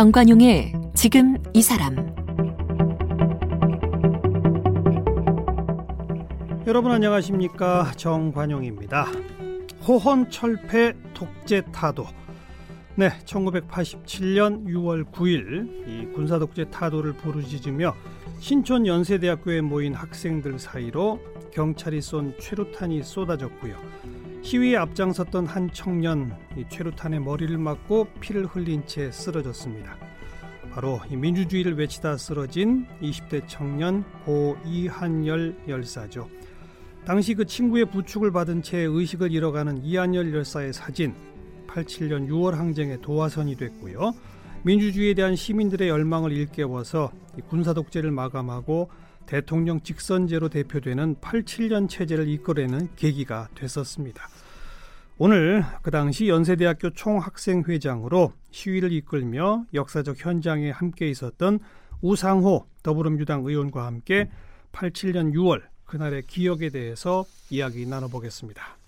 정관용의 지금 이 사람 여러분 안녕하십니까 정관용입니다. 호헌 철폐 독재 타도 네, 1987년 6월 9일 이 군사 독재 타도를 부르짖으며 신촌 연세대학교에 모인 학생들 사이로 경찰이 쏜 최루탄이 쏟아졌고요. 시위에 앞장섰던 한 청년 이 최루탄의 머리를 맞고 피를 흘린 채 쓰러졌습니다. 바로 이 민주주의를 외치다 쓰러진 20대 청년 고 이한열 열사죠. 당시 그 친구의 부축을 받은 채 의식을 잃어가는 이한열 열사의 사진 87년 6월 항쟁의 도화선이 됐고요. 민주주의에 대한 시민들의 열망을 일깨워서 군사 독재를 마감하고 대통령 직선제로 대표되는 87년 체제를 이끌어내는 계기가 됐었습니다. 오늘 그 당시 연세대학교 총학생회장으로 시위를 이끌며 역사적 현장에 함께 있었던 우상호 더불어민주당 의원과 함께 87년 6월 그날의 기억에 대해서 이야기 나눠보겠습니다.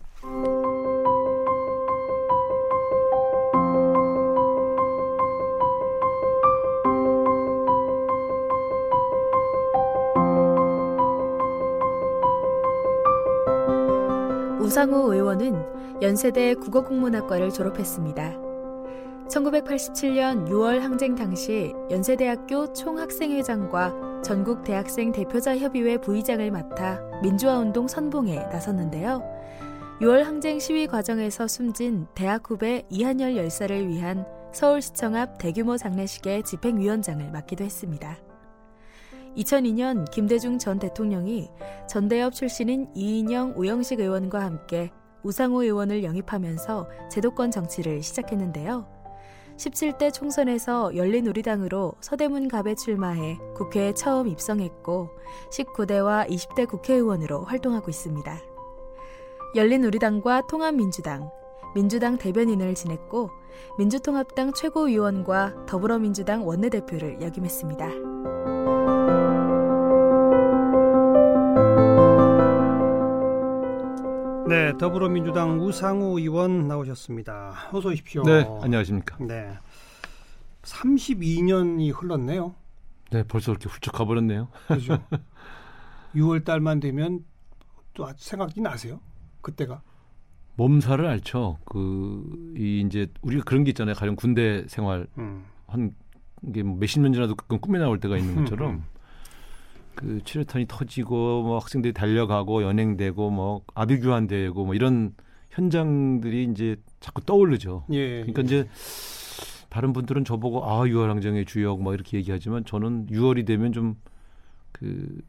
우상호 의원은 연세대 국어국문학과를 졸업했습니다. 1987년 6월 항쟁 당시 연세대학교 총학생회장과 전국 대학생 대표자 협의회 부의장을 맡아 민주화운동 선봉에 나섰는데요. 6월 항쟁 시위 과정에서 숨진 대학 후배 이한열 열사를 위한 서울시청 앞 대규모 장례식의 집행위원장을 맡기도 했습니다. 2002년 김대중 전 대통령이 전대협 출신인 이인영 우영식 의원과 함께 우상호 의원을 영입하면서 제도권 정치를 시작했는데요. 17대 총선에서 열린우리당으로 서대문 갑에 출마해 국회에 처음 입성했고 19대와 20대 국회의원으로 활동하고 있습니다. 열린우리당과 통합민주당, 민주당 대변인을 지냈고 민주통합당 최고위원과 더불어민주당 원내대표를 역임했습니다. 네, 더불어민주당 우상우 의원 나오셨습니다. 어서 오십시오. 네, 안녕하십니까. 네. 32년이 흘렀네요. 네, 벌써 그렇게 훌쩍 가버렸네요. 그죠. 6월 달만 되면 또 생각이 나세요? 그때가? 몸살을 앓죠. 그, 이, 이제, 우리가 그런 게 있잖아요. 가령 군대 생활. 음. 한, 이게 뭐 몇십 년 지나도 가끔 꿈에 나올 때가 있는 것처럼 음. 그 치료탄이 터지고 뭐 학생들이 달려가고 연행되고 뭐 아비규환되고 뭐 이런 현장들이 이제 자꾸 떠오르죠. 예. 그러니까 이제 다른 분들은 저보고 아 6월 항쟁의 주역 막 이렇게 얘기하지만 저는 6월이 되면 좀그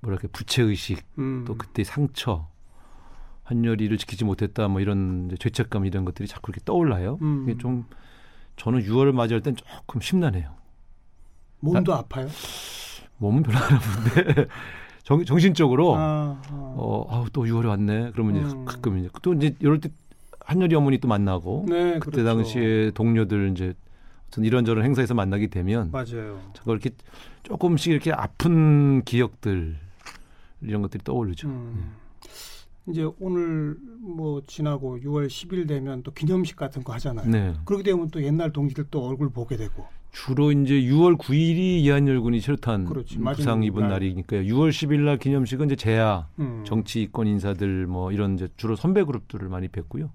뭐랄까 부채 의식 음. 또 그때 상처 한여리를 지키지 못했다 뭐 이런 죄책감 이런 것들이 자꾸 이렇게 떠올라요. 음. 이게 좀 저는 6월을 맞이할 땐 조금 심란해요. 몸도 아, 파요 몸은 별로 안 아픈데 정, 정신적으로 아, 아. 어 아우 또 6월이 왔네. 그러면 이제 음. 가끔 이제 또 이제 이럴 때 한여리 어머니 또 만나고 네, 그때 그렇죠. 당시에 동료들 이제 어떤 이런저런 행사에서 만나게 되면 맞아요. 자꾸 이렇게 조금씩 이렇게 아픈 기억들 이런 것들이 떠오르죠. 음. 이제 오늘 뭐 지나고 6월 10일 되면 또 기념식 같은 거 하잖아요. 네. 그렇게 되면 또 옛날 동지들 또 얼굴 보게 되고. 주로 이제 6월 9일이 이한열 군이 체류탄 그렇지, 부상 마지막 입은 날. 날이니까요. 6월 10일 날 기념식은 이제 재야 음. 정치권 인사들 뭐 이런 이제 주로 선배 그룹들을 많이 뵀고요.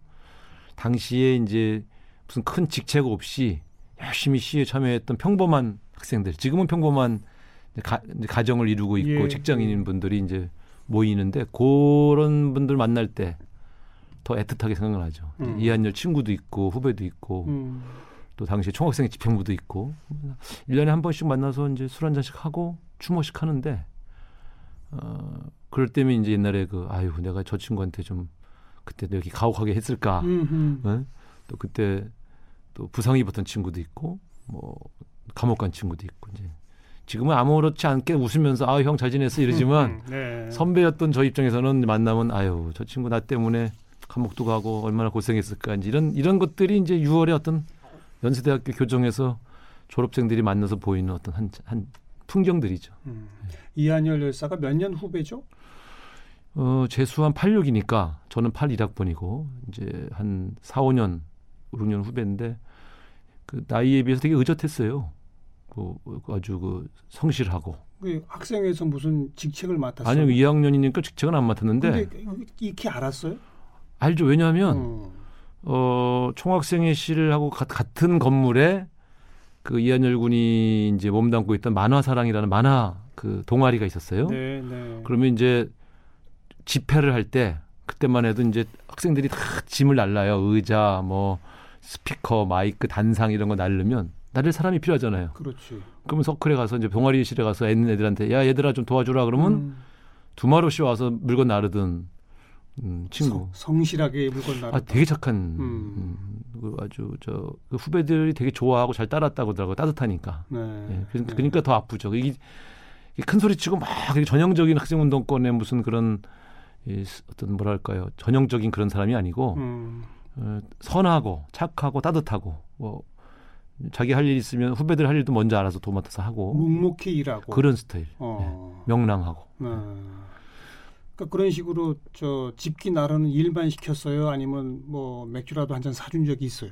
당시에 이제 무슨 큰 직책 없이 열심히 시위에 참여했던 평범한 학생들, 지금은 평범한 가, 가정을 이루고 있고 예. 직장인인 분들이 이제 모이는데 그런 분들 만날 때 더 애틋하게 생각나죠. 음. 이한열 친구도 있고 후배도 있고 음. 또 당시에 총학생 집행부도 있고 1년에 한 번씩 만나서 이제 술 한 잔씩 하고 추모식 하는데 어 그럴 때면 이제 옛날에 그 아유 내가 저 친구한테 좀 그때도 이렇게 가혹하게 했을까 음. 어? 또 그때 또 부상 입었던 친구도 있고 뭐 감옥 간 친구도 있고 이제 지금은 아무렇지 않게 웃으면서 아 형 잘 지냈어 이러지만 네. 선배였던 저 입장에서는 만나면 아유 저 친구 나 때문에 감옥도 가고 얼마나 고생했을까 이제 이런 이런 것들이 이제 6월에 어떤 연세대학교 교정에서 졸업생들이 만나서 보이는 어떤 한, 한 풍경들이죠. 음. 이한열 열사가 몇 년 후배죠? 어, 재수 한 86이니까 저는 81학번이고 이제 한 4, 5년, 5, 6년 후배인데 그 나이에 비해서 되게 의젓했어요. 그, 그 아주 그 성실하고. 그 학생회에서 무슨 직책을 맡았어요? 아니요, 2학년이니까 직책은 안 맡았는데. 근데 익히 알았어요? 알죠. 왜냐하면 음. 어, 총학생회실을 하고 가, 같은 건물에 그 이한열 군이 이제 몸담고 있던 만화사랑이라는 만화 그 동아리가 있었어요. 네, 네. 그러면 이제 집회를 할 때 그때만 해도 이제 학생들이 다 짐을 날라요. 의자, 뭐 스피커, 마이크, 단상 이런 거 날르면 날릴 사람이 필요하잖아요. 그렇지. 그러면 서클에 가서 이제 동아리실에 가서 애들한테 야 얘들아 좀 도와주라 그러면 음. 두마로 씨 와서 물건 나르던 음, 친구. 성, 성실하게 물건 나르. 아 되게 착한 음. 음, 그 아주 저 그 후배들이 되게 좋아하고 잘 따랐다고 하더라고요. 따뜻하니까. 네. 예, 그러니까, 네. 그러니까 더 아프죠. 이게, 이게 큰 소리 치고 막 전형적인 학생 운동권의 무슨 그런 이, 스- 어떤 뭐랄까요 전형적인 그런 사람이 아니고 음. 어, 선하고 착하고 따뜻하고 뭐 자기 할 일 있으면 후배들 할 일도 먼저 알아서 도맡아서 하고 묵묵히 일하고. 그런 스타일 어. 명랑하고 네. 그러니까 그런 식으로 저 집기 나르는 일만 시켰어요. 아니면 뭐 맥주라도 한 잔 사준 적이 있어요.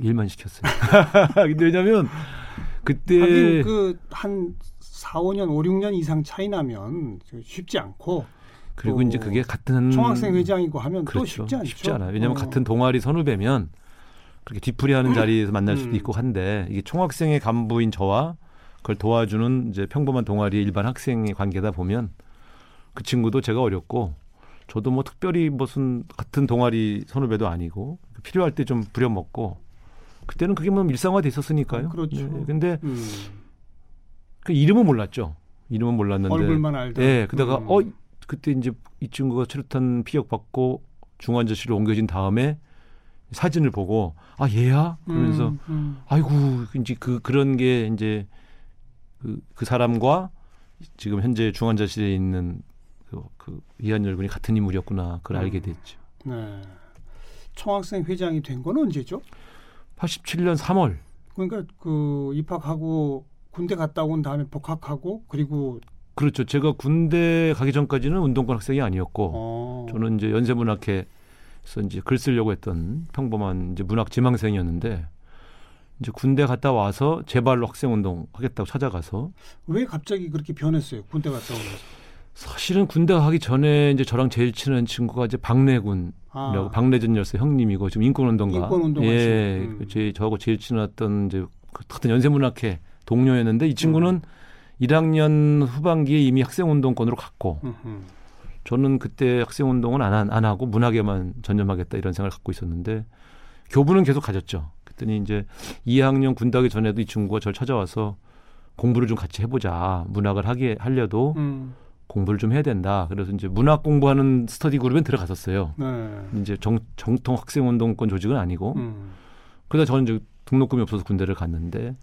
일만 시켰어요. 근데 왜냐면 그때 그한 4, 5년, 5, 6년 이상 차이 나면 저 쉽지 않고 그리고 또 이제 그게 같은 총학생 회장이고 하면 그렇죠. 또 쉽지 않죠. 않아요. 왜냐하면 어. 같은 동아리 선후배면 그렇게 뒤풀이하는 자리에서 만날 수도 음. 있고 한데 이게 총학생의 간부인 저와 그걸 도와주는 이제 평범한 동아리 일반 학생의 관계다 보면 그 친구도 제가 어렸고 저도 뭐 특별히 무슨 같은 동아리 선후배도 아니고 필요할 때 좀 부려먹고 그때는 그게 뭐 일상화돼 있었으니까요. 어, 그렇죠. 예, 근데 음. 그 이름은 몰랐죠. 이름은 몰랐는데 얼굴만 알다. 예, 그다가 음. 어 그때 이제 이 친구가 최루탄 피격 받고 중환자실로 옮겨진 다음에 사진을 보고 아 얘야 그러면서 음, 음. 아이고 이제 그 그런 게 이제 그, 그 사람과 지금 현재 중환자실에 있는 그, 그 이한열 군이 같은 인물이었구나 그걸 알게 음. 됐죠. 네. 총학생 회장이 된 건 언제죠? 87년 3월 그러니까 그 입학하고 군대 갔다 온 다음에 복학하고 그리고 그렇죠. 제가 군대 가기 전까지는 운동권 학생이 아니었고 어. 저는 이제 연세문학회에서 이제 글 쓰려고 했던 평범한 이제 문학 지망생이었는데 이제 군대 갔다 와서 제발로 학생 운동 하겠다고 찾아가서 왜 갑자기 그렇게 변했어요? 군대 갔다 오면서. 사실은 군대 가기 전에 이제 저랑 제일 친한 친구가 이제 박래군이라고 아, 박래전 열사 형님이고 지금 인권운동가 인권운동 예, 음. 제 저하고 제일 친했던 이제 그 같은 연세문학회 동료였는데 이 친구는 음. 1학년 후반기에 이미 학생운동권으로 갔고 음흠. 저는 그때 학생운동은 안, 한- 안 하고 문학에만 전념하겠다 이런 생각을 갖고 있었는데 교부는 계속 가졌죠. 그랬더니 이제 2학년 군 가기 전에도 이 친구가 저를 찾아와서 공부를 좀 같이 해보자. 문학을 하게 하려도 음. 공부를 좀 해야 된다. 그래서 이제 문학 공부하는 스터디 그룹에 들어갔었어요. 네. 이제 정, 정통 학생 운동권 조직은 아니고 음. 그러다 저는 이제 등록금이 없어서 군대를 갔는데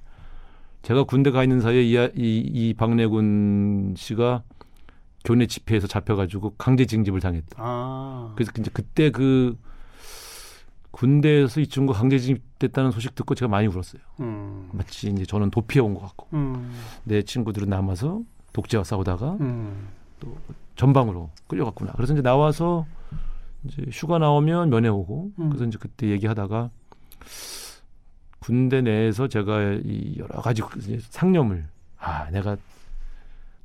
제가 군대 가 있는 사이에 이, 이, 이 박래군 씨가 교내 집회에서 잡혀가지고 강제 징집을 당했다. 아. 그래서 이제 그때 그 군대에서 이 친구 강제 징집됐다는 소식 듣고 제가 많이 울었어요. 음. 마치 이제 저는 도피해 온 것 같고 음. 내 친구들은 남아서 독재와 싸우다가 음. 전방으로 끌려갔구나. 그래서 이제 나와서 이제 휴가 나오면 면회 오고 음. 그래서 이제 그때 얘기하다가 군대 내에서 제가 이 여러 가지 그 상념을 아 내가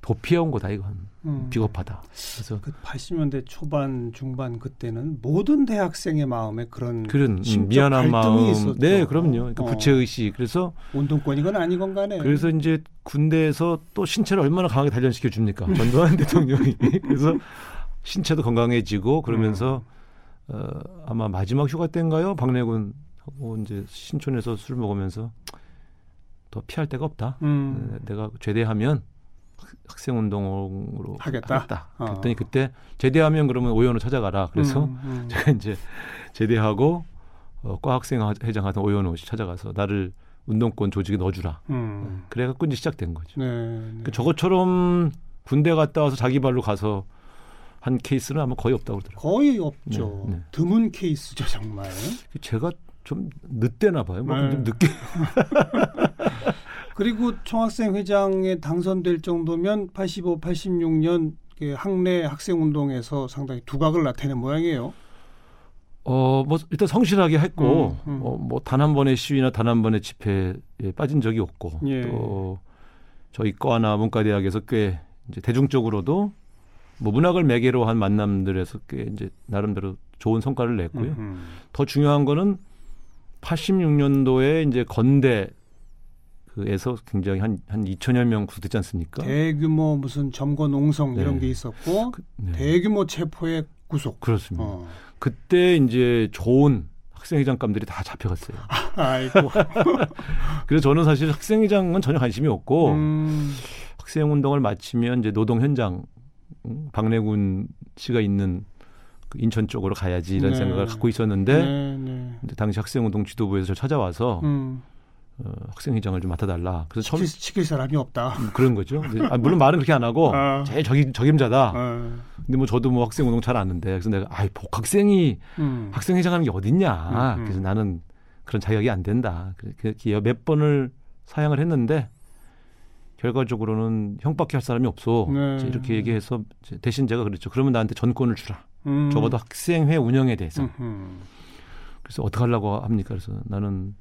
도피해 온 거다 이건 음. 비겁하다. 그래서 그 80년대 초반 중반 그때는 모든 대학생의 마음에 그런 그런 음, 미안한 마음, 있었죠. 네 그럼요. 그러니까 어. 부채 의식. 그래서 운동권이건 아니건 간에 그래서 이제 군대에서 또 신체를 얼마나 강하게 단련시켜 줍니까? 전두환 대통령이. 그래서 신체도 건강해지고 그러면서 어, 아마 마지막 휴가 때인가요? 박래군 하고 이제 신촌에서 술 먹으면서 더 피할 데가 없다. 음. 네, 내가 제대하면 학생 운동으로 하겠다? 어. 그랬더니 그때 제대하면 그러면 오연호 찾아가라. 그래서 음, 음. 제가 이제 제대하고 어, 과학생 회장 하던 오연호 씨 찾아가서 나를 운동권 조직에 넣어주라. 음. 그래갖고 이제 시작된 거죠. 네, 네. 그 저것처럼 군대 갔다 와서 자기 발로 가서 한 케이스는 아마 거의 없다고 그러더라고요. 거의 없죠. 네, 네. 드문 케이스죠 정말. 제가 좀 늦대나 봐요. 뭐 네. 좀 늦게. 그리고 총학생 회장에 당선될 정도면 85, 86년 그 학내 학생 운동에서 상당히 두각을 나타낸 모양이에요. 어, 뭐, 일단 성실하게 했고, 음, 음. 어, 뭐, 단 한 번의 시위나 단 한 번의 집회에 빠진 적이 없고, 예. 또, 저희 과나 문과대학에서 꽤, 이제 대중적으로도, 뭐, 문학을 매개로 한 만남들에서 꽤, 이제, 나름대로 좋은 성과를 냈고요. 음. 더 중요한 거는 86년도에 이제 건대, 그에서 굉장히 한, 한 2천여 명 구속됐지 않습니까? 대규모 무슨 점거 농성 네. 이런 게 있었고 그, 네. 대규모 체포의 구속. 그렇습니다. 어. 그때 이제 좋은 학생회장감들이 다 잡혀갔어요. 아이고. 그래서 저는 사실 학생회장은 전혀 관심이 없고 음, 학생 운동을 마치면 이제 노동 현장 음, 박래군 씨가 있는 그 인천 쪽으로 가야지 이런 네. 생각을 갖고 있었는데 네, 네. 당시 학생 운동 지도부에서 저 찾아와서 음, 어, 학생회장을 좀 맡아달라. 그래서 처음 시킬, 시킬 사람이 없다. 음, 그런 거죠. 아, 물론 말은 그렇게 안 하고 아. 제일 적임, 적임자다. 어, 근데 뭐 저도 뭐 학생 운동 잘 아는데 그래서 내가 아이 복학생이 음. 학생회장 하는 게 어딨냐. 음, 음. 그래서 나는 그런 자격이 안 된다. 그렇게 몇 번을 사양을 했는데 결과적으로는 형밖에 할 사람이 없어. 네. 이렇게 얘기해서 대신 제가 그랬죠. 그러면 나한테 전권을 주라. 음. 적어도 학생회 운영에 대해서. 음. 그래서 어떻게 하려고 합니까? 그래서 나는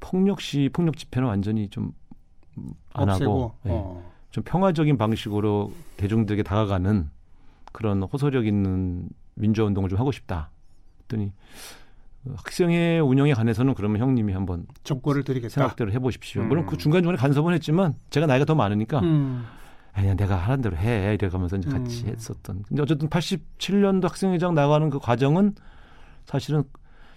폭력 시 폭력 집회는 완전히 좀 안. 하고 예. 어. 좀 평화적인 방식으로 대중들에게 다가가는 그런 호소력 있는 민주화 운동을 좀 하고 싶다. 했더니 어, 학생회 운영에 관해서는 그러면 형님이 한번 정권을 드리겠다. 생각대로 해보십시오. 음. 물론 그 중간 중간에 간섭은 했지만 제가 나이가 더 많으니까 음. 아니야 내가 하는 대로 해 이래가면서 이제 같이 음. 했었던. 근데 어쨌든 87년도 학생회장 나가는 그 과정은 사실은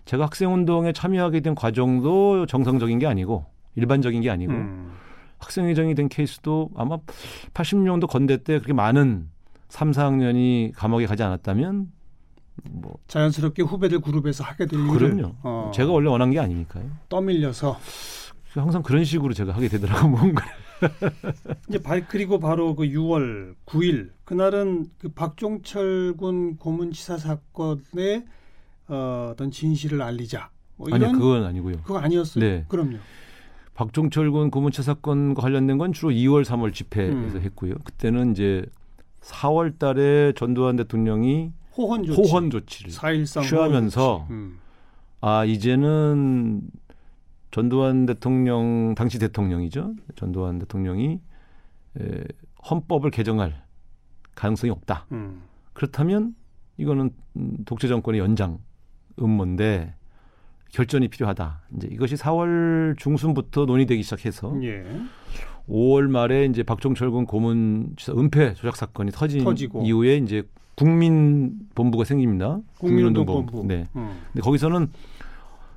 제가 학생운동에 참여하게 된 과정도 정상적인 게 아니고 일반적인 게 아니고 음. 학생회장이 된 케이스도 아마 80년도 건대 때 그렇게 많은 3, 4학년이 감옥에 가지 않았다면 뭐 자연스럽게 후배들 그룹에서 하게 될 그럼요. 어, 제가 원래 원한 게 아니니까요. 떠밀려서 항상 그런 식으로 제가 하게 되더라고 뭔가. 이제 발 그리고 바로 그 6월 9일 그날은 그 박종철 군 고문치사 사건의 어, 어떤 진실을 알리자. 뭐 아니 이런 그건 아니고요. 그거 아니었어요. 네. 그럼요. 박종철 군 고문차 사건과 관련된 건 주로 2월, 3월 집회에서 음. 했고요. 그때는 이제 4월 달에 전두환 대통령이 호헌 조치. 호헌 조치를 4.13 취하면서 호헌 조치. 음. 아 이제는 전두환 대통령 당시 대통령이죠. 전두환 대통령이 에, 헌법을 개정할 가능성이 없다. 음. 그렇다면 이거는 음, 독재 정권의 연장 음모인데 결전이 필요하다. 이제 이것이 4월 중순부터 논의되기 시작해서 예. 5월 말에 이제 박종철 군 고문 은폐 조작 사건이 터진 터지고. 이후에 이제 국민 본부가 생깁니다. 국민운동본부. 네. 음. 근데 거기서는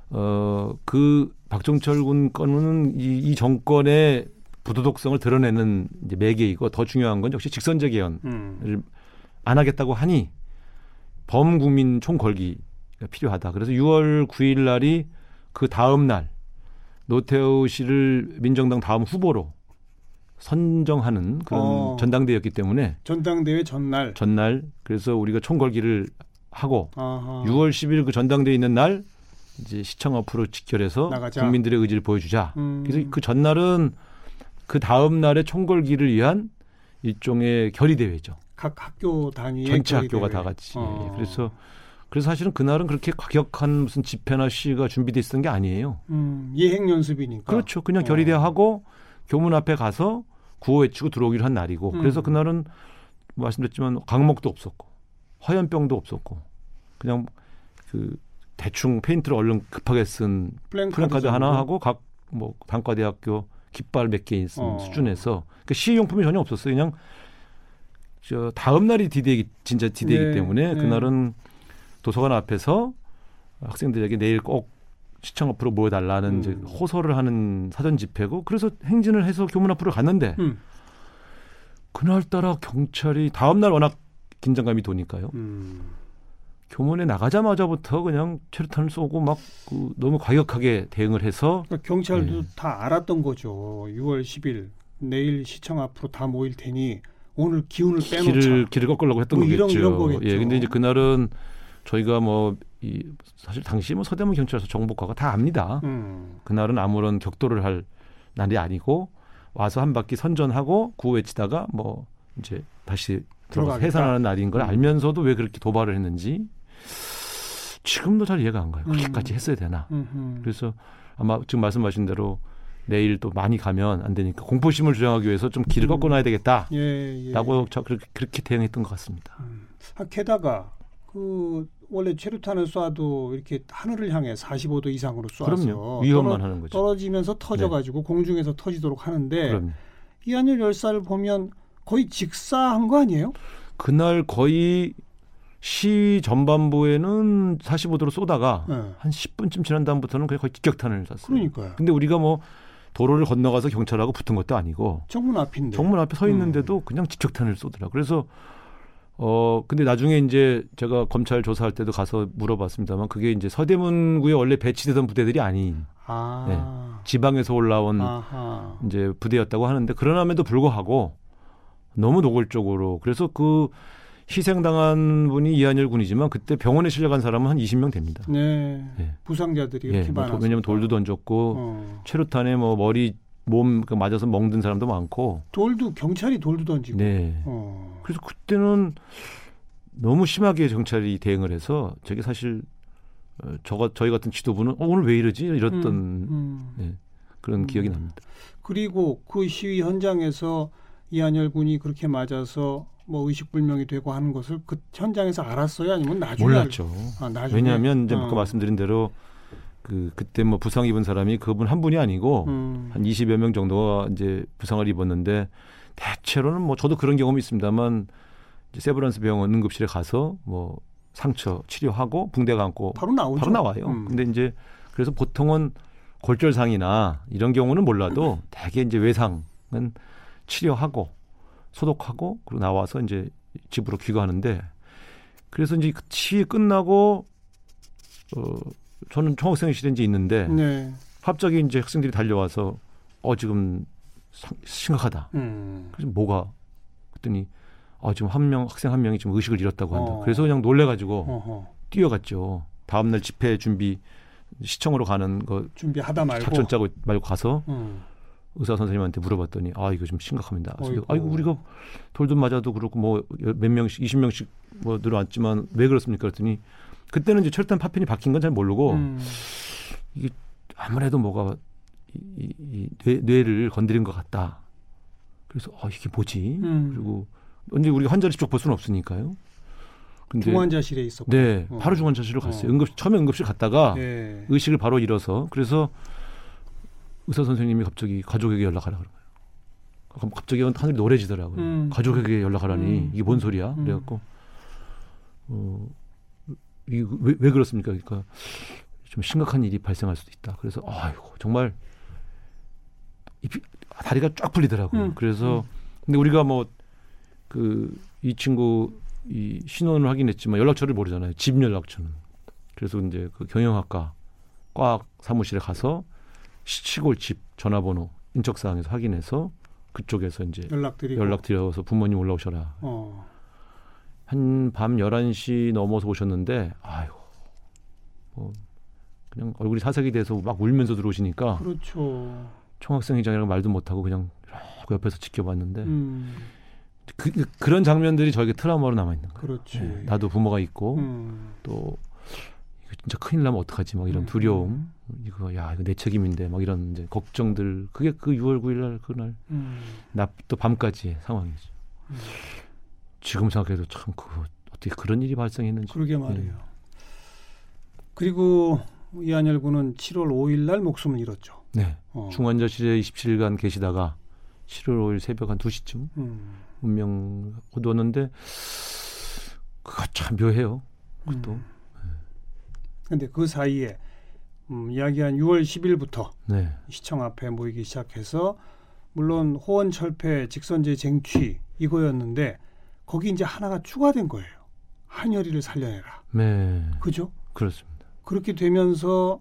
어그 박종철 군 건은 이, 이 정권의 부도덕성을 드러내는 이제 매개이고 더 중요한 건 역시 직선제 개헌을 음. 안 하겠다고 하니 범국민 총걸기가 필요하다. 그래서 6월 9일 날이 그 다음 날 노태우 씨를 민정당 다음 후보로 선정하는 그런 어. 전당대였기 때문에 전당대회 전날. 전날 그래서 우리가 총걸기를 하고 아하. 6월 10일 그 전당대회 있는 날 이제 시청 앞으로 직결해서 나가자. 국민들의 의지를 보여주자. 음. 그래서 그 전날은 그 다음 날의 총걸기를 위한 일종의 결의 대회죠. 각 학교 단위의 전체 학교가 대회. 다 같이. 어. 예, 그래서 그래서 사실은 그날은 그렇게 과격한 무슨 집회나 시위가 준비돼 있었던 게 아니에요. 음, 예행 연습이니까. 그렇죠. 그냥 어. 결의대회 하고 교문 앞에 가서 구호 외치고 들어오기로 한 날이고 음. 그래서 그날은 말씀드렸지만 각목도 없었고 화염병도 없었고 그냥 그 대충 페인트를 얼른 급하게 쓴 플랜카드, 하나? 하고 각 뭐 단과대학교 깃발 몇 개 있는 어. 수준에서 그 시위용품이 전혀 없었어요. 그냥 저 다음 날이 디데이 진짜 디데이기 네, 때문에 네. 그날은 도서관 앞에서 학생들에게 내일 꼭 시청 앞으로 모여달라는 음. 이제 호소를 하는 사전 집회고 그래서 행진을 해서 교문 앞으로 갔는데 음. 그날따라 경찰이 다음 날 워낙 긴장감이 도니까요. 음. 교문에 나가자마자부터 그냥 체류탄을 쏘고 막 그 너무 과격하게 대응을 해서 그러니까 경찰도 네. 다 알았던 거죠. 6월 10일 내일 시청 앞으로 다 모일 테니 오늘 기운을 빼놓자. 길을 길을 꺾으려고 했던 뭐 이런- 거겠죠. 이런 거겠죠. 예, 근데 이제 그날은 저희가 뭐 이 사실 당시 뭐 서대문 경찰서 정보과가 다 압니다. 음. 그날은 아무런 격도를 할 날이 아니고 와서 한 바퀴 선전하고 구호 외치다가 뭐 이제 다시 들어가서. 해산하는 날인 걸 음. 알면서도 왜 그렇게 도발을 했는지 지금도 잘 이해가 안 가요. 음. 그렇게까지 했어야 되나? 음흠. 그래서 아마 지금 말씀하신 대로 내일 또 많이 가면 안 되니까 공포심을 조장하기 위해서 좀 길을 음. 꺾어놔야 되겠다라고 예, 예. 저 그렇게, 그렇게 대응했던 것 같습니다. 음. 아, 게다가 그 원래 최루탄을 쏴도 이렇게 하늘을 향해 45도 이상으로 쏴서 그럼요. 위험만 떨어, 하는 거죠. 떨어지면서 터져가지고 공중에서 터지도록 하는데 그럼 이한열 열사를 보면 거의 직사한 거 아니에요? 그날 거의 시 전반부에는 45도로 쏘다가 네. 한 10분쯤 지난 다음부터는 거의 직격탄을 쐈어요. 그러니까요. 근데 우리가 뭐 도로를 건너가서 경찰하고 붙은 것도 아니고 정문 앞인데. 정문 앞에 서 있는데도 그냥 직격탄을 쏘더라. 그래서 어 근데 나중에 이제 제가 검찰 조사할 때도 가서 물어봤습니다만 그게 이제 서대문구에 원래 배치되던 부대들이 아닌 아. 지방에서 올라온 아하. 이제 부대였다고 하는데 그러남에도 불구하고 너무 노골적으로 그래서 그 희생당한 분이 이한열 군이지만 그때 병원에 실려간 사람은 한 20명 됩니다. 네. 예. 부상자들이 예, 이렇게 뭐 많아서. 왜냐면 돌도 던졌고 어. 최루탄에 뭐 머리 몸그 맞아서 멍든 사람도 많고. 돌도 경찰이 돌도 던지고. 네. 어. 그래서 그때는 너무 심하게 경찰이 대응을 해서 저게 사실 어, 저가 저희 같은 지도부는 어, 오늘 왜 이러지 이랬던 음, 음. 예, 그런 음. 기억이 납니다. 그리고 그 시위 현장에서 이한열 군이 그렇게 맞아서 뭐 의식불명이 되고 하는 것을 그 현장에서 알았어요? 아니면 나중에 몰랐죠. 알... 아, 나중에? 왜냐하면 이제 어. 아까 말씀드린 대로 그 그때 뭐 부상 입은 사람이 그분 한 분이 아니고 음. 한 20여 명 정도가 이제 부상을 입었는데 대체로는 뭐 저도 그런 경험이 있습니다만 이제 세브란스 병원 응급실에 가서 뭐 상처 치료하고 붕대 감고 바로 나오죠. 바로 나와요. 음. 근데 이제 그래서 보통은 골절상이나 이런 경우는 몰라도 대개 이제 외상은 치료하고 소독하고 그리고 나와서 이제 집으로 귀가하는데 그래서 이제 그 치유 끝나고 어 저는 총학생회실에 이제 있는데 네. 갑자기 이제 학생들이 달려와서 어 지금 상- 심각하다. 음. 그래서 뭐가 그랬더니 아 지금 한 명 학생 한 명이 지금 의식을 잃었다고 한다. 어. 그래서 그냥 놀래가지고 어허. 뛰어갔죠. 다음날 집회 준비 시청으로 가는 거 준비하다 말고. 작전 짜고 말고 가서 음. 의사 선생님한테 물어봤더니 아 이거 좀 심각합니다. 어이구. 아이고 우리가 돌도 맞아도 그렇고 뭐 몇 명씩 20명씩 뭐 늘어났지만 왜 그렇습니까? 그랬더니 그때는 이제 철단 파편이 박힌 건 잘 모르고 음. 아무래도 뭐가 이, 이, 이 뇌, 뇌를 건드린 것 같다. 그래서 아 이게 뭐지? 음. 그리고 언제 우리가 환자를 직접 볼 수는 없으니까요. 근데 중환자실에 있었고. 네 어. 바로 중환자실로 갔어요. 어. 응급 처음에 응급실 갔다가 네. 의식을 바로 잃어서 그래서 의사 선생님이 갑자기 가족에게 연락하라 그런 거예요. 그럼 갑자기 하늘이 노래지더라고요. 음. 가족에게 연락하라니 음. 이게 뭔 소리야? 음. 그래갖고 어 이게 왜, 왜 그렇습니까? 그러니까 좀 심각한 일이 발생할 수도 있다. 그래서 아이고 정말 이 다리가 쫙 풀리더라고요. 음. 그래서 근데 우리가 뭐 그 이 친구 이 신원을 확인했지만 연락처를 모르잖아요. 집 연락처는. 그래서 이제 그 경영학과 과 사무실에 가서 시- 시골 집 전화번호 인적 사항에서 확인해서 그쪽에서 이제 연락드리고. 연락드려서 부모님 올라오셔라. 어. 한 밤 11시 넘어서 오셨는데 아이고 뭐 그냥 얼굴이 사색이 돼서 막 울면서 들어오시니까 그렇죠. 총학생회장이랑 말도 못 하고 그냥 이러고 옆에서 지켜봤는데 음. 그, 그런 장면들이 저에게 트라우마로 남아 있는 거예요. 그렇지. 예, 나도 부모가 있고 음. 또 이거 진짜 큰일 나면 어떡하지 막 이런 음. 두려움 이거 야 이거 내 책임인데 막 이런 이제 걱정들 그게 그 6월 9일 날 그날 음. 낮또 밤까지의 상황이죠. 음. 지금 생각해도 참 그 어떻게 그런 일이 발생했는지 그러게 말이에요. 그리고 이한열 군은 7월 5일 날 목숨을 잃었죠. 네. 어. 중환자실에 27일간 계시다가 7월 5일 새벽 한 2시쯤 음. 운명 거두었는데 그거 참 묘해요. 그것도. 음. 근데 그 사이에 음, 이야기한 6월 10일부터 네. 시청 앞에 모이기 시작해서 물론 호원 철폐 직선제 쟁취 이거였는데 거기 이제 하나가 추가된 거예요. 한여리를 살려내라. 네. 그죠? 그렇습니다. 그렇게 되면서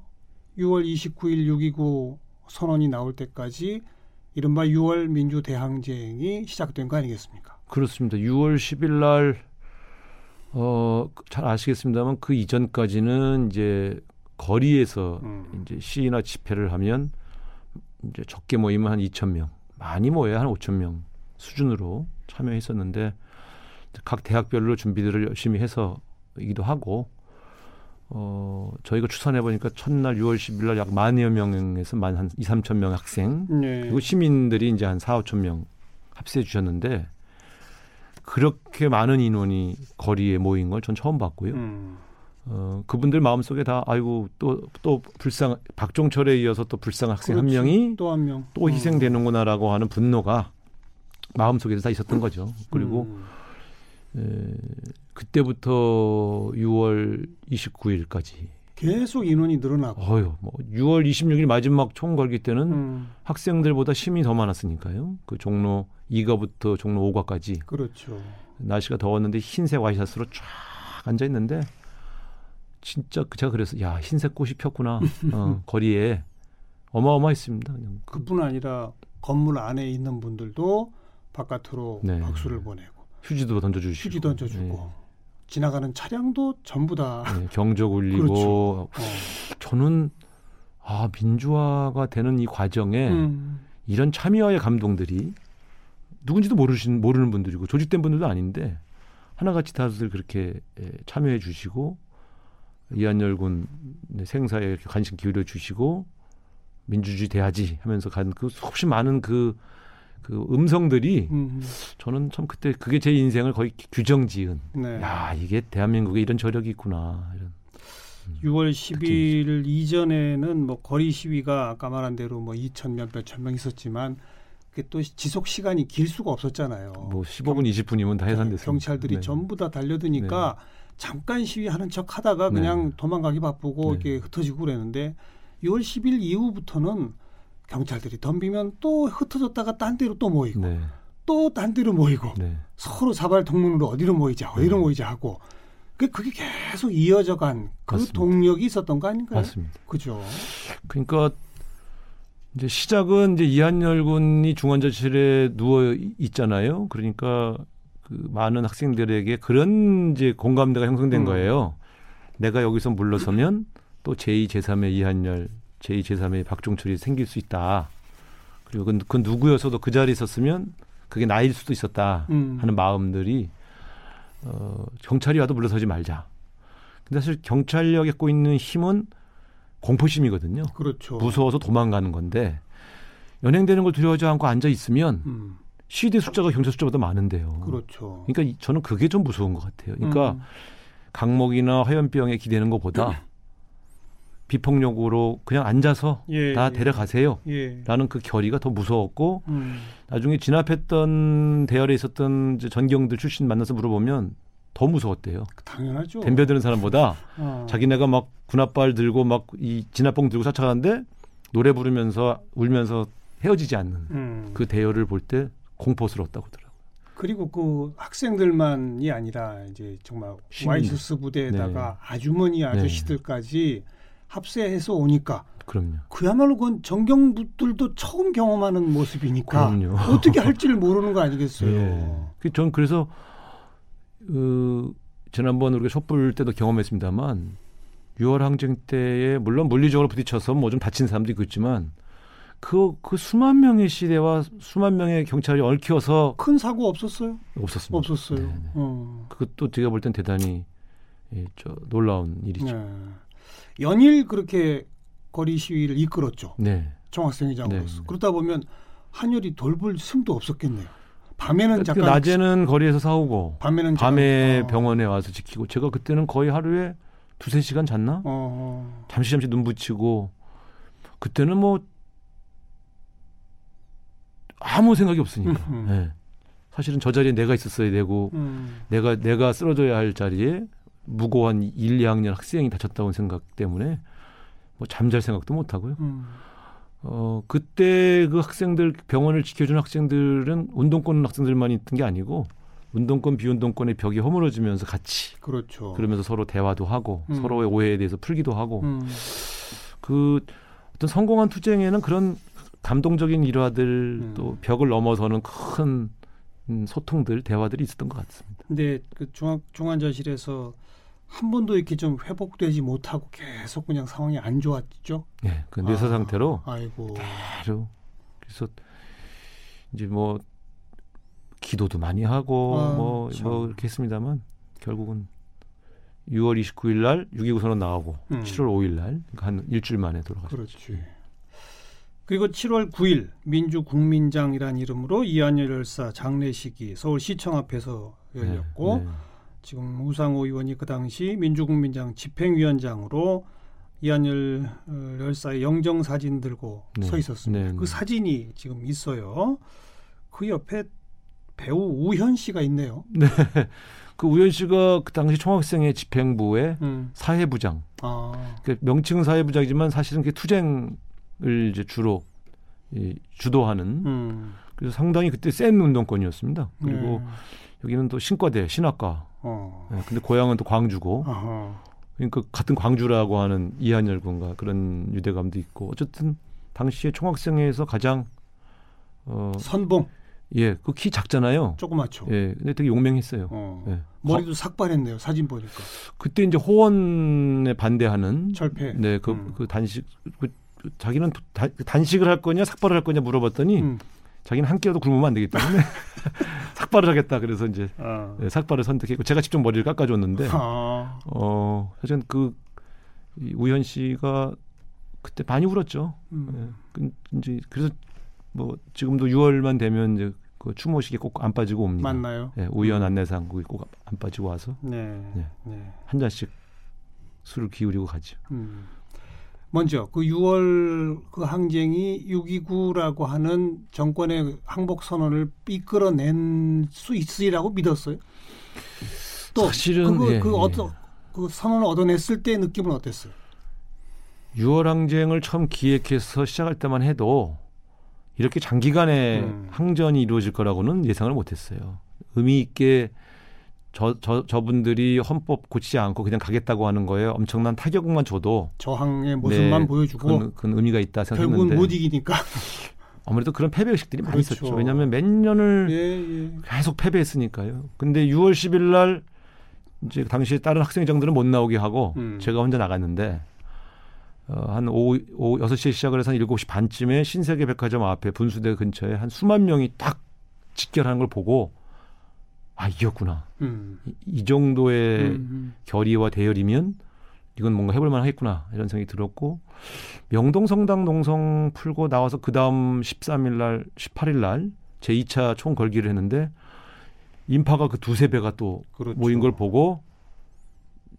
6월 29일 6.29 선언이 나올 때까지 이른바 6월 민주대항쟁이 시작된 거 아니겠습니까? 그렇습니다. 6월 10일 날 어, 잘 아시겠습니다만 그 이전까지는 이제 거리에서 음. 이제 시위나 집회를 하면 이제 적게 모이면 한 2천 명, 많이 모여야 한 5천 명 수준으로 참여했었는데 각 대학별로 준비들을 열심히 해서이기도 하고 어, 저희가 추산해 보니까 첫날 6월 10일 날 약 만여 명에서 만 한 2, 3천 명 학생 네. 그리고 시민들이 이제 한 4, 5천 명 합세해 주셨는데 그렇게 많은 인원이 거리에 모인 걸 전 처음 봤고요. 음. 어, 그분들 마음속에 다 아이고 또 또 불쌍 박종철에 이어서 또 불쌍한 학생 한 그렇지. 명이 또 한 명. 또 희생되는구나라고 하는 분노가 마음속에 다 있었던 거죠. 그리고 음. 에, 그때부터 6월 29일까지 계속 인원이 늘어나고. 어유 뭐 6월 26일 마지막 총 걸기 때는 음. 학생들보다 시민이 더 많았으니까요. 그 종로 2가부터 종로 5가까지 그렇죠. 날씨가 더웠는데 흰색 와이셔츠로 쫙 앉아 있는데 진짜 그 제가 그래서 야 흰색 꽃이 폈구나 어, 거리에 어마어마했습니다. 그냥 그, 그뿐 아니라 건물 안에 있는 분들도 바깥으로 네. 박수를 보내고 휴지도 던져주시고 휴지 던져주고 지나가는 차량도 전부 다 네, 네, 경적 울리고 그렇죠. 어. 저는 아 민주화가 되는 이 과정에 음. 이런 참여의 감동들이 누군지도 모르신 모르는 분들이고 조직된 분들도 아닌데 하나같이 다들 그렇게 예, 참여해 주시고 이한열 군 생사에 이렇게 관심 기울여 주시고 민주주의 돼야지 하면서 간 그 수없이 많은 그, 그 음성들이 음. 저는 참 그때 그게 제 인생을 거의 규정지은 네. 야 이게 대한민국에 이런 저력이 있구나 이런 6월 10일 이전에는 뭐 거리 시위가 아까 말한 대로 뭐 2천 명, 몇천 명 있었지만 그게 또 지속 시간이 길 수가 없었잖아요. 뭐 15분 20분이면 다 해산됐습니다. 경찰들이 네. 전부 다 달려드니까 잠깐 시위하는 척 하다가 네. 그냥 도망가기 바쁘고 네. 이렇게 흩어지고 그랬는데 6월 10일 이후부터는 경찰들이 덤비면 또 흩어졌다가 딴 데로 또 모이고 네, 또딴 데로 모이고 네, 서로 사발 동문으로 어디로 모이자 어디로 네. 모이자 하고 그- 그게 계속 이어져 간 그 맞습니다. 동력이 있었던 거 아닌가요? 맞습니다. 그죠. 그러니까 이제 시작은 이제 이한열 군이 중환자실에 누워 이- 있잖아요. 그러니까 그 많은 학생들에게 그런 이제 공감대가 형성된 음. 거예요. 내가 여기서 물러서면 또 제2, 제3의 이한열, 제2, 제3의 박종철이 생길 수 있다. 그리고 그, 그 누구였어도 그 자리에 있었으면 그게 나일 수도 있었다 음. 하는 마음들이 어, 경찰이 와도 물러서지 말자. 근데 사실 경찰력에 갖고 있는 힘은 공포심이거든요. 그렇죠. 무서워서 도망가는 건데 연행되는 걸 두려워하지 않고 앉아 있으면 음, 시대 숫자가 경찰 숫자보다 많은데요. 그렇죠. 그러니까 이- 저는 그게 좀 무서운 것 같아요. 그러니까 음, 강목이나 화염병에 기대는 것보다 비폭력으로 그냥 앉아서 예, 다 예. 데려가세요. 예. 라는 그 결의가 더 무서웠고 음, 나중에 진압했던 대열에 있었던 전경들 출신 만나서 물어보면 더 무서웠대요. 당연하죠. 덤벼드는 사람보다 어. 자기네가 막 군합발 들고 막 이 진압봉 들고 쫓아가는데 노래 부르면서 울면서 헤어지지 않는 음. 그 대열을 볼 때 공포스러웠다고 하더라고요. 그리고 그 학생들만이 아니라 이제 정말 시민들. 와이셔츠 부대에다가 네. 아주머니 아저씨들까지 합세해서 오니까 그럼요. 그야말로 그건 정경부들도 처음 경험하는 모습이니까 그럼요. 어떻게 할지를 모르는 거 아니겠어요. 예. 그 전 그래서 그 지난번 우리가 촛불 때도 경험했습니다만 6월 항쟁 때에 물론 물리적으로 부딪혀서 뭐 좀 다친 사람도 있겠지만 그, 그 수만 명의 시대와 수만 명의 경찰이 얽혀서 큰 사고 없었어요? 없었습니다. 없었어요. 네, 네. 어. 그것도 제가 볼 땐 대단히 예, 저 놀라운 일이죠. 네. 연일 그렇게 거리 시위를 이끌었죠. 네. 총학생회장으로서. 네, 네. 그러다 보면 한열이 돌볼 틈도 없었겠네요. 밤에는 그 잠깐 낮에는 거리에서 싸우고 밤에는 밤에 어. 병원에 와서 지키고 제가 그때는 거의 하루에 두세 시간 잤나? 어, 어. 잠시 잠시 눈 붙이고 그때는 뭐 아무 생각이 없으니까. 음, 음. 예. 사실은 저 자리에 내가 있었어야 되고 음. 내가 내가 쓰러져야 할 자리에 무고한 1, 2학년 학생이 다쳤다고 생각 때문에 뭐 잠잘 생각도 못 하고요. 음. 어 그때 그 학생들 병원을 지켜준 학생들은 운동권 학생들만 있던 게 아니고 운동권 비운동권의 벽이 허물어지면서 같이 그렇죠. 그러면서 서로 대화도 하고 음. 서로의 오해에 대해서 풀기도 하고 음. 그 어떤 성공한 투쟁에는 그런 감동적인 일화들 음. 또 벽을 넘어서는 큰 음, 소통들 대화들이 있었던 것 같습니다. 근데 그 중앙 중환자실에서 한 번도 이렇게 좀 회복되지 못하고 계속 그냥 상황이 안 좋았죠. 예, 그 뇌사 아, 상태로 아이고. 바로 그래서 이제 뭐 기도도 많이 하고 아, 뭐, 참. 뭐 이렇게 했습니다만 결국은 6월 29일 날 6.29 선언 나오고 음. 7월 5일 날 그러니까 한 일주일 만에 돌아가셨죠. 그렇지. 그리고 7월 9일 민주국민장이라는 이름으로 이한열 열사 장례식이 서울시청 앞에서 열렸고 네, 네. 지금 우상호 의원이 그 당시 민주국민장 집행위원장으로 이한열 어, 열사의 영정 사진 들고 네. 서 있었습니다. 네, 그 네. 사진이 지금 있어요. 그 옆에 배우 우현 씨가 있네요. 그 우현 씨가 그 당시 총학생회 집행부의 음. 사회부장. 아, 그 명칭은 사회부장이지만 사실은 그 투쟁을 이제 주로 이, 주도하는 음. 그래서 상당히 그때 센 운동권이었습니다. 그리고 네. 여기는 또 신과대, 신학과. 어. 네, 근데 고향은 또 광주고. 아하. 그러니까 같은 광주라고 하는 이한열 군과 그런 유대감도 있고 어쨌든 당시에 총학생회에서 가장 어, 선봉 예, 그 키 작잖아요. 조그맣죠. 예, 근데 되게 용맹했어요. 어. 예. 머리도 삭발했네요. 사진 보니까 그때 이제 호원에 반대하는 철폐. 네, 그, 음. 그 단식 그, 그 자기는 다- 단식을 할 거냐 삭발을 할 거냐 물어봤더니 음. 자기는 한 끼라도 굶으면 안 되기 때문에 삭발을 하겠다. 그래서 이제 아. 네, 삭발을 선택했고 제가 직접 머리를 깎아줬는데 아. 어 사실 그이 우현 씨가 그때 많이 울었죠. 음. 예, 그, 이제 그래서 뭐 지금도 6월만 되면 이제 그 추모식에 꼭 안 빠지고 옵니다. 맞나요? 예, 우연 안내상 거기 꼭 안 빠지고 와서 네. 네. 네. 한 잔씩 술을 기울이고 가죠. 음. 먼저 그 6월 그 항쟁이 6.29라고 하는 정권의 항복 선언을 이끌어낸 수 있으리라고 믿었어요. 또 사실은 그거 예, 그 예. 어떤 그 선언을 얻어냈을 때 느낌은 어땠어요? 6월 항쟁을 처음 기획해서 시작할 때만 해도 이렇게 장기간의 음. 항전이 이루어질 거라고는 예상을 못했어요. 의미 있게 저, 저, 저분들이 헌법 고치지 않고 그냥 가겠다고 하는 거에 엄청난 타격만 줘도 저항의 모습만 네, 보여주고 그건, 그건 의미가 있다 결국은 생각했는데 못 이기니까. 아무래도 그런 패배 의식들이 많이 그렇죠. 있었죠. 왜냐하면 몇 년을 예, 예. 계속 패배했으니까요. 근데 6월 10일 날 이제 당시에 다른 학생회장들은 못 나오게 하고 음. 제가 혼자 나갔는데 어, 한 오후, 오후 6시에 시작을 해서 한 7시 반쯤에 신세계 백화점 앞에 분수대 근처에 한 수만 명이 딱 직결하는 걸 보고 아 이겼구나. 음. 이, 이 정도의 음, 결의와 대열이면 이건 뭔가 해볼 만하겠구나 이런 생각이 들었고 명동 성당 농성 풀고 나와서 그 다음 13일 날 18일 날 제 2차 총 걸기를 했는데 인파가 그 두세 배가 또 그렇죠. 모인 걸 보고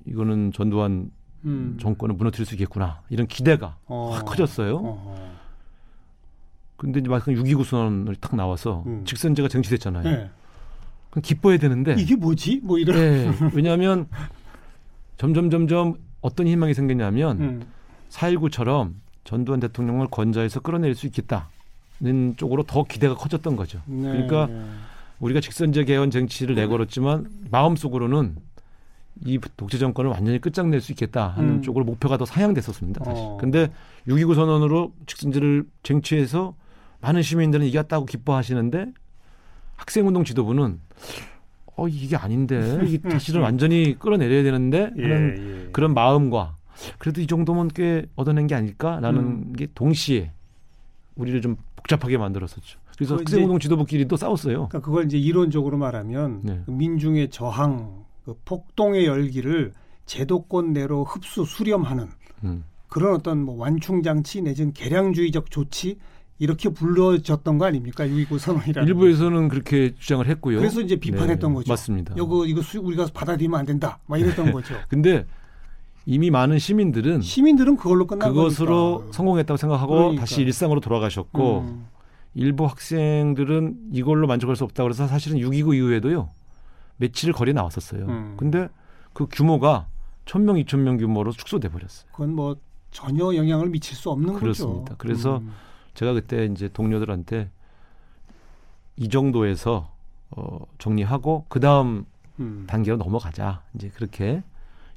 이거는 전두환 음. 정권을 무너뜨릴 수 있겠구나 이런 기대가 어. 확 커졌어요. 어허. 근데 이제 막상 6.29 선언을 딱 나와서 음. 직선제가 쟁취됐잖아요. 네. 그럼 기뻐해야 되는데 이게 뭐지? 뭐 이런. 네, 왜냐하면 점점 점점 어떤 희망이 생겼냐면 음. 4.19처럼 전두환 대통령을 건자해서 끌어낼 수 있겠다는 쪽으로 더 기대가 커졌던 거죠. 네. 그러니까 우리가 직선제 개헌 쟁취를 내걸었지만 마음속으로는 이 독재 정권을 완전히 끝장낼 수 있겠다 하는 음. 쪽으로 목표가 더 상향됐었습니다. 사실. 어. 근데 6.29 선언으로 직선제를 쟁취해서 많은 시민들은 이겼다고 기뻐하시는데 학생운동 지도부는 어 이게 아닌데 이게 사실은 완전히 끌어내려야 되는데 예, 하는 예. 그런 마음과 그래도 이 정도면 꽤 얻어낸 게 아닐까라는 음. 게 동시에 우리를 좀 복잡하게 만들었었죠. 그래서 학생운동 지도부끼리 또 싸웠어요. 그러니까 그걸 이제 이론적으로 말하면 네. 그 민중의 저항, 그 폭동의 열기를 제도권 내로 흡수 수렴하는 음. 그런 어떤 뭐 완충 장치 내지는 개량주의적 조치 이렇게 불러졌던 거 아닙니까? 6.29 선언이라는. 일부에서는 그렇게 주장을 했고요. 그래서 이제 비판했던 네, 거죠. 맞습니다. 이거 이거 수, 우리가 받아들이면 안 된다. 막 이랬던 거죠. 근데 이미 많은 시민들은 시민들은 그걸로 끝난 그것으로 거니까. 성공했다고 생각하고 그러니까. 다시 일상으로 돌아가셨고 음. 일부 학생들은 이걸로 만족할 수 없다 그래서 사실은 6.29 이후에도요 며칠 거리에 나왔었어요. 음. 근데 그 규모가 1000명, 2000명 규모로 축소돼 버렸어요. 그건 뭐 전혀 영향을 미칠 수 없는 그렇습니다. 거죠. 그래서 음. 제가 그때 이제 동료들한테 이 정도에서 어, 정리하고 그 다음 음. 단계로 넘어가자. 이제 그렇게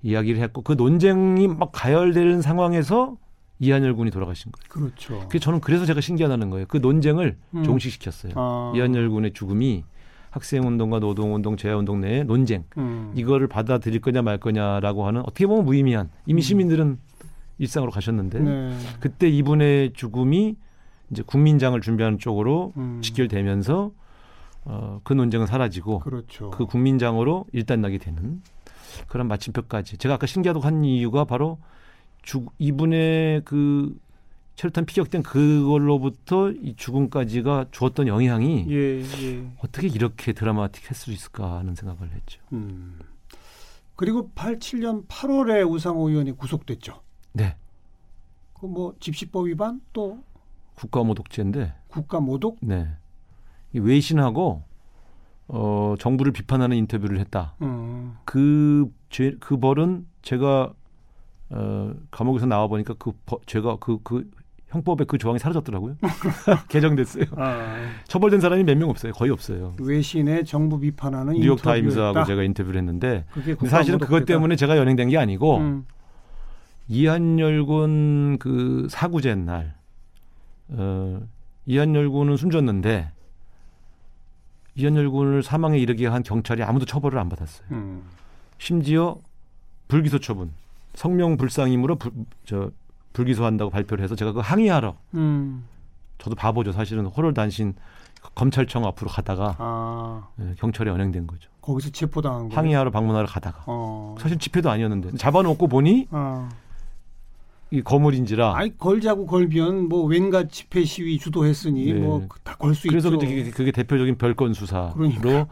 이야기를 했고 그 논쟁이 막 가열되는 상황에서 이한열 군이 돌아가신 거예요. 그렇죠. 그 저는 그래서 제가 신기하다는 거예요. 그 논쟁을 음. 종식시켰어요. 아. 이한열 군의 죽음이 학생운동과 노동운동, 재야운동 내의 논쟁 음. 이거를 받아들일 거냐 말 거냐라고 하는 어떻게 보면 무의미한 이미 음. 시민들은 일상으로 가셨는데 네. 그때 이분의 죽음이 이제 국민장을 준비하는 쪽으로 음. 직결되면서 어, 그 논쟁은 사라지고 그렇죠. 그 국민장으로 일단락이 되는 그런 마침표까지 제가 아까 신기하다고 한 이유가 바로 주, 이분의 그 체류탄 피격된 그걸로부터 이 죽음까지가 주었던 영향이 예, 예. 어떻게 이렇게 드라마틱할 수 있을까 하는 생각을 했죠. 음. 그리고 87년 8월에 우상호 의원이 구속됐죠. 네. 그 뭐 집시법 위반 또 국가 모독죄인데 국가 모독 네. 이 외신하고 어, 정부를 비판하는 인터뷰를 했다. 음. 그, 죄, 그 벌은 제가 어, 감옥에서 나와 보니까 그 버, 제가 그, 그 형법에 그 조항이 사라졌더라고요. 개정됐어요. 아, 처벌된 사람이 몇 명 없어요. 거의 없어요. 외신의 정부 비판하는 뉴욕 타임스하고. 제가 인터뷰를 했는데 사실은 그것. 때문에 제가 연행된 게 아니고 음. 이한열군 그 사구제 날 어, 이한열군은 숨졌는데 이한열군을 사망에 이르게 한 경찰이 아무도 처벌을 안 받았어요. 음. 심지어 불기소 처분, 성명 불상임으로 불, 저 불기소한다고 발표를 해서 제가 그 항의하러 음. 저도 바보죠. 사실은 호를 단신 검찰청 앞으로 가다가 아 예, 경찰에 연행된 거죠. 거기서 체포당한 거. 항의하러 방문하러 가다가 어. 사실 집회도 아니었는데 잡아놓고 보니 아. 이 거물인지라 아이 걸자고 걸면 뭐 왠가 집회 시위 주도했으니 네. 뭐다 걸수 그래서 있죠. 그게, 그게 대표적인 별건 수사로 그러니까.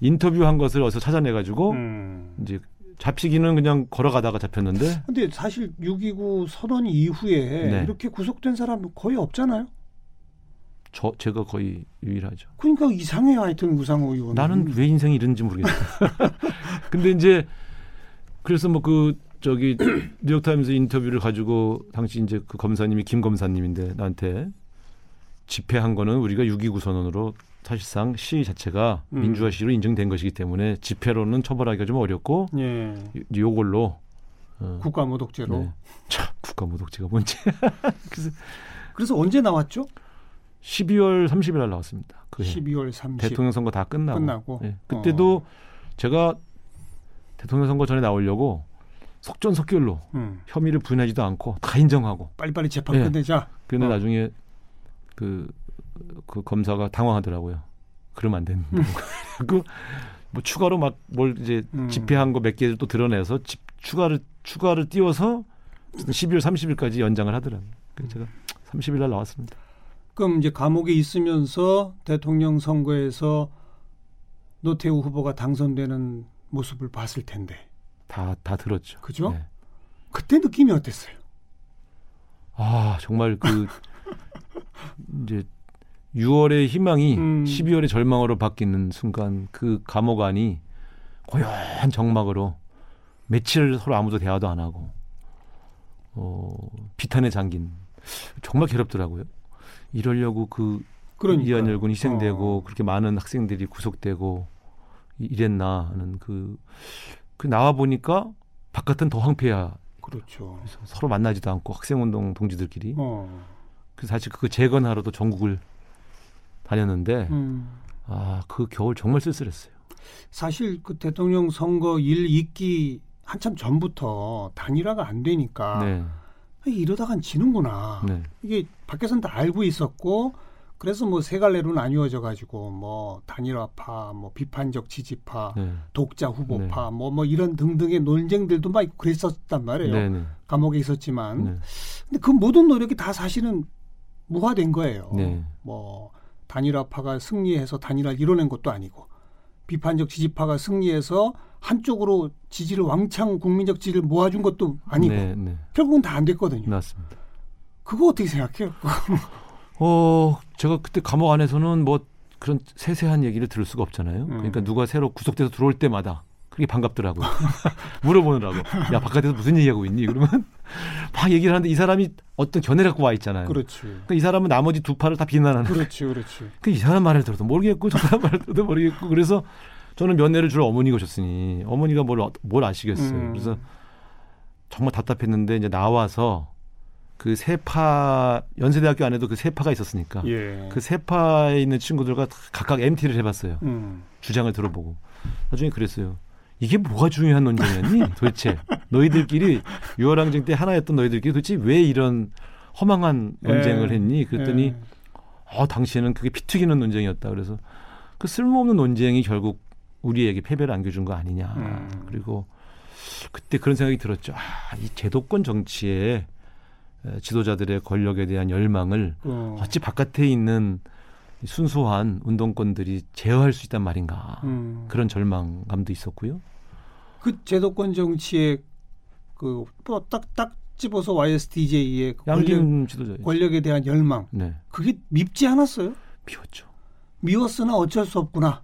인터뷰한 것을 어디서 찾아내가지고 음. 이제 잡히기는 그냥 걸어가다가 잡혔는데 근데 사실 6.29 선언 이후에 네. 이렇게 구속된 사람 거의 없잖아요. 저 제가 거의 유일하죠. 그러니까 이상해요. 하여튼 우상호 의원. 나는 왜 인생이 이런지 모르겠어. 근데 이제 그래서 뭐 그 저기 뉴욕타임스 인터뷰를 가지고 당시 이제 그 검사님이 김 검사님인데 나한테 집회한 거는 우리가 6.29 선언으로 사실상 시 자체가 음. 민주화 시로 인정된 것이기 때문에 집회로는 처벌하기가 좀 어렵고 예. 요- 요걸로 어, 국가 모독죄로. 네. 참 국가 모독죄가 뭔지 그래서 그래서 언제 나왔죠? 12월 30일 날 나왔습니다. 그 해. 12월 30일. 대통령 선거 다 끝나고, 끝나고. 예. 그때도 제가 대통령 선거 전에 나오려고 속전속결로 음. 혐의를 부인하지도 않고 다 인정하고 빨리빨리 재판 예. 끝내자. 그런데 어. 나중에 그, 그 검사가 당황하더라고요. 그러면 안 된다고. 그리고 뭐 추가로 막 뭘 이제 음. 집회한 거 몇 개를 또 드러내서 집, 추가를 추가를 띄워서 12월 30일까지 연장을 하더라고요. 그래서 제가 30일 날 나왔습니다. 그럼 이제 감옥에 있으면서 대통령 선거에서 노태우 후보가 당선되는 모습을 봤을 텐데 다 다 들었죠. 그죠? 네. 그때 느낌이 어땠어요? 아 정말 그 이제 6월의 희망이 음. 12월의 절망으로 바뀌는 순간 그 감옥 안이 고요한 정막으로 며칠 서로 아무도 대화도 안 하고 어 비탄에 잠긴 정말 괴롭더라고요. 이러려고 그 그러니까 이한열군 희생되고 어. 그렇게 많은 학생들이 구속되고 이- 이랬나 하는 그, 그 나와 보니까 바깥은 더 황폐야. 그렇죠. 서로 만나지도 않고 학생운동 동지들끼리 어. 그래서 사실 그거 재건하러도 전국을 다녔는데 음. 아그 겨울 정말 쓸쓸했어요. 사실 그 대통령 선거 일 있기 한참 전부터 단일화가 안 되니까 네, 아, 이러다간 지는구나. 네, 이게 밖에서는 다 알고 있었고 그래서 뭐 세 갈래로 나뉘어져 가지고 뭐 단일화파, 뭐 비판적 지지파, 네, 독자 후보파, 뭐뭐 이런 등등의 논쟁들도 막 그랬었단 말이에요. 네, 네, 감옥에 있었지만 네, 근데 그 모든 노력이 다 사실은 무화된 거예요. 네. 뭐 단일화파가 승리해서 단일화를 이뤄낸 것도 아니고 비판적 지지파가 승리해서 한쪽으로 지지를 왕창 국민적 지지를 모아준 것도 아니고 네, 네, 결국은 다 안 됐거든요. 맞습니다. 그거 어떻게 생각해요? 어, 제가 그때 감옥 안에서는 뭐 그런 세세한 얘기를 들을 수가 없잖아요. 음. 그러니까 누가 새로 구속돼서 들어올 때마다 그게 반갑더라고요. 물어보느라고. 야, 바깥에서 무슨 얘기하고 있니? 그러면 막 얘기를 하는데 이 사람이 어떤 견해를 갖고 와 있잖아요. 그렇지. 그러니까 이 사람은 나머지 두 팔을 다 비난하는 그렇지, 그렇지. 그이 사람 말을 들어도 모르겠고 저 사람 말을 들어도 모르겠고 그래서 저는 면회를 주로 어머니가 오셨으니 어머니가 뭘, 어- 뭘 아시겠어요. 음. 그래서 정말 답답했는데 이제 나와서 그 세파 연세대학교 안에도 그 세파가 있었으니까 예. 그 세파에 있는 친구들과 다 각각 MT를 해봤어요. 음. 주장을 들어보고 나중에 그랬어요. 이게 뭐가 중요한 논쟁이었니? 도대체 너희들끼리 유월항쟁 때 하나였던 너희들끼리 도대체 왜 이런 허망한 논쟁을 예. 했니? 그랬더니 예. 어, 당시에는 그게 피 튀기는 논쟁이었다. 그래서 그 쓸모없는 논쟁이 결국 우리에게 패배를 안겨준 거 아니냐. 음. 그리고 그때 그런 생각이 들었죠. 아, 이 제도권 정치에 에, 지도자들의 권력에 대한 열망을 어. 어찌 바깥에 있는 이 순수한 운동권들이 제어할 수 있단 말인가. 음. 그런 절망감도 있었고요. 그 제도권 정치의 그딱딱 집어서 YSDJ의 그 권력, 양김 지도자. 권력에 대한 열망 네. 그게 밉지 않았어요? 미웠죠. 미웠으나 어쩔 수 없구나.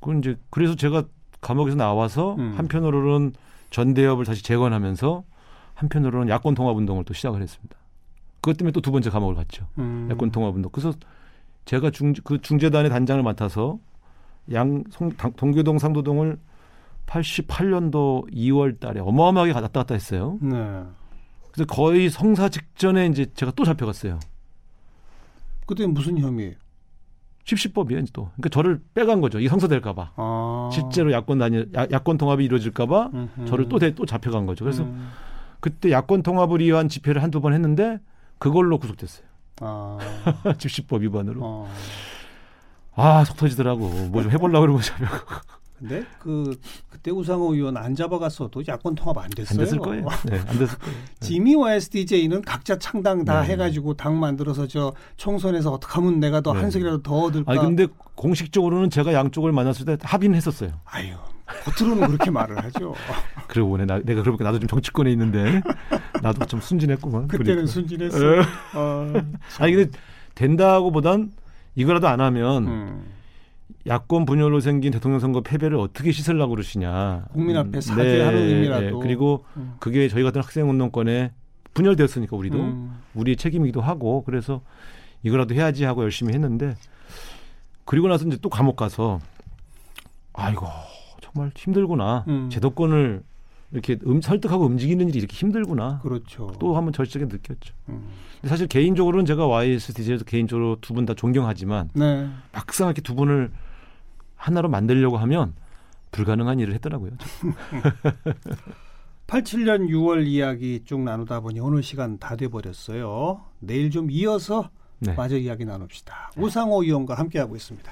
그건 이제 그래서 제가 감옥에서 나와서 음. 한편으로는 전대협을 다시 재건하면서 한편으로는 야권 통합 운동을 또 시작을 했습니다. 그것 때문에 또 두 번째 감옥을 갔죠. 음. 야권 통합 운동. 그래서 제가 중, 그 중재단의 단장을 맡아서 양 송, 당, 동교동 상도동을 88년도 2월 달에 어마어마하게 갔다 갔다 했어요. 네. 그래서 거의 성사 직전에 이제 제가 또 잡혀갔어요. 그때 무슨 혐의예요? 십시법이에요, 또. 그러니까 저를 빼간 거죠. 이 성사될까봐. 아. 실제로 야권 야, 야권 통합이 이루어질까봐. 저를 또, 대, 또 잡혀간 거죠. 그래서 음. 그때 야권 통합을 위한 집회를 한두 번 했는데 그걸로 구속됐어요. 아. 집시법 위반으로. 어. 아, 속 터지더라고. 뭐 좀 해보려고 그러고 잡혀가고. 근데 그 그때 우상호 의원 안 잡아갔어도 야권 통합 안 됐어요. 안 됐을 거예요. 네, 안 됐을 거예요. 네. 지미 YSDJ는 각자 창당 다 네. 해가지고 당 만들어서 저 총선에서 어떻게 하면 내가 더 네. 한 석이라도 더 얻을까. 아니, 근데 공식적으로는 제가 양쪽을 만났을 때 합의는 했었어요. 아유, 겉으로는 그렇게 말을 하죠. 그러고 보네. 나, 내가 그러니까 나도 좀 정치권에 있는데 나도 좀 순진했구만. 그때는 그러니까. 순진했어. 에. 어, 아니, 근데 된다고 보단 이거라도 안 하면 음. 야권 분열로 생긴 대통령 선거 패배를 어떻게 씻으려고 그러시냐. 국민 앞에 음, 사죄하는 의미라도. 그리고 음. 그게 저희 같은 학생 운동권에 분열되었으니까 우리도 음. 우리의 책임이기도 하고 그래서 이거라도 해야지 하고 열심히 했는데 그리고 나서 이제 또 감옥 가서 아이고 정말 힘들구나. 음. 제도권을 이렇게 음, 설득하고 움직이는 일이 이렇게 힘들구나. 그렇죠. 또 한번 절실하게 느꼈죠. 음. 사실 개인적으로는 제가 YSDJ에서 개인적으로 두 분 다 존경하지만 네. 막상 이렇게 두 분을 하나로 만들려고 하면 불가능한 일을 했더라고요. 87년 6월 이야기 쭉 나누다 보니 오늘 시간 다 돼버렸어요. 내일 좀 이어서 네. 마저 이야기 나눕시다. 우상호 의원과 함께하고 있습니다.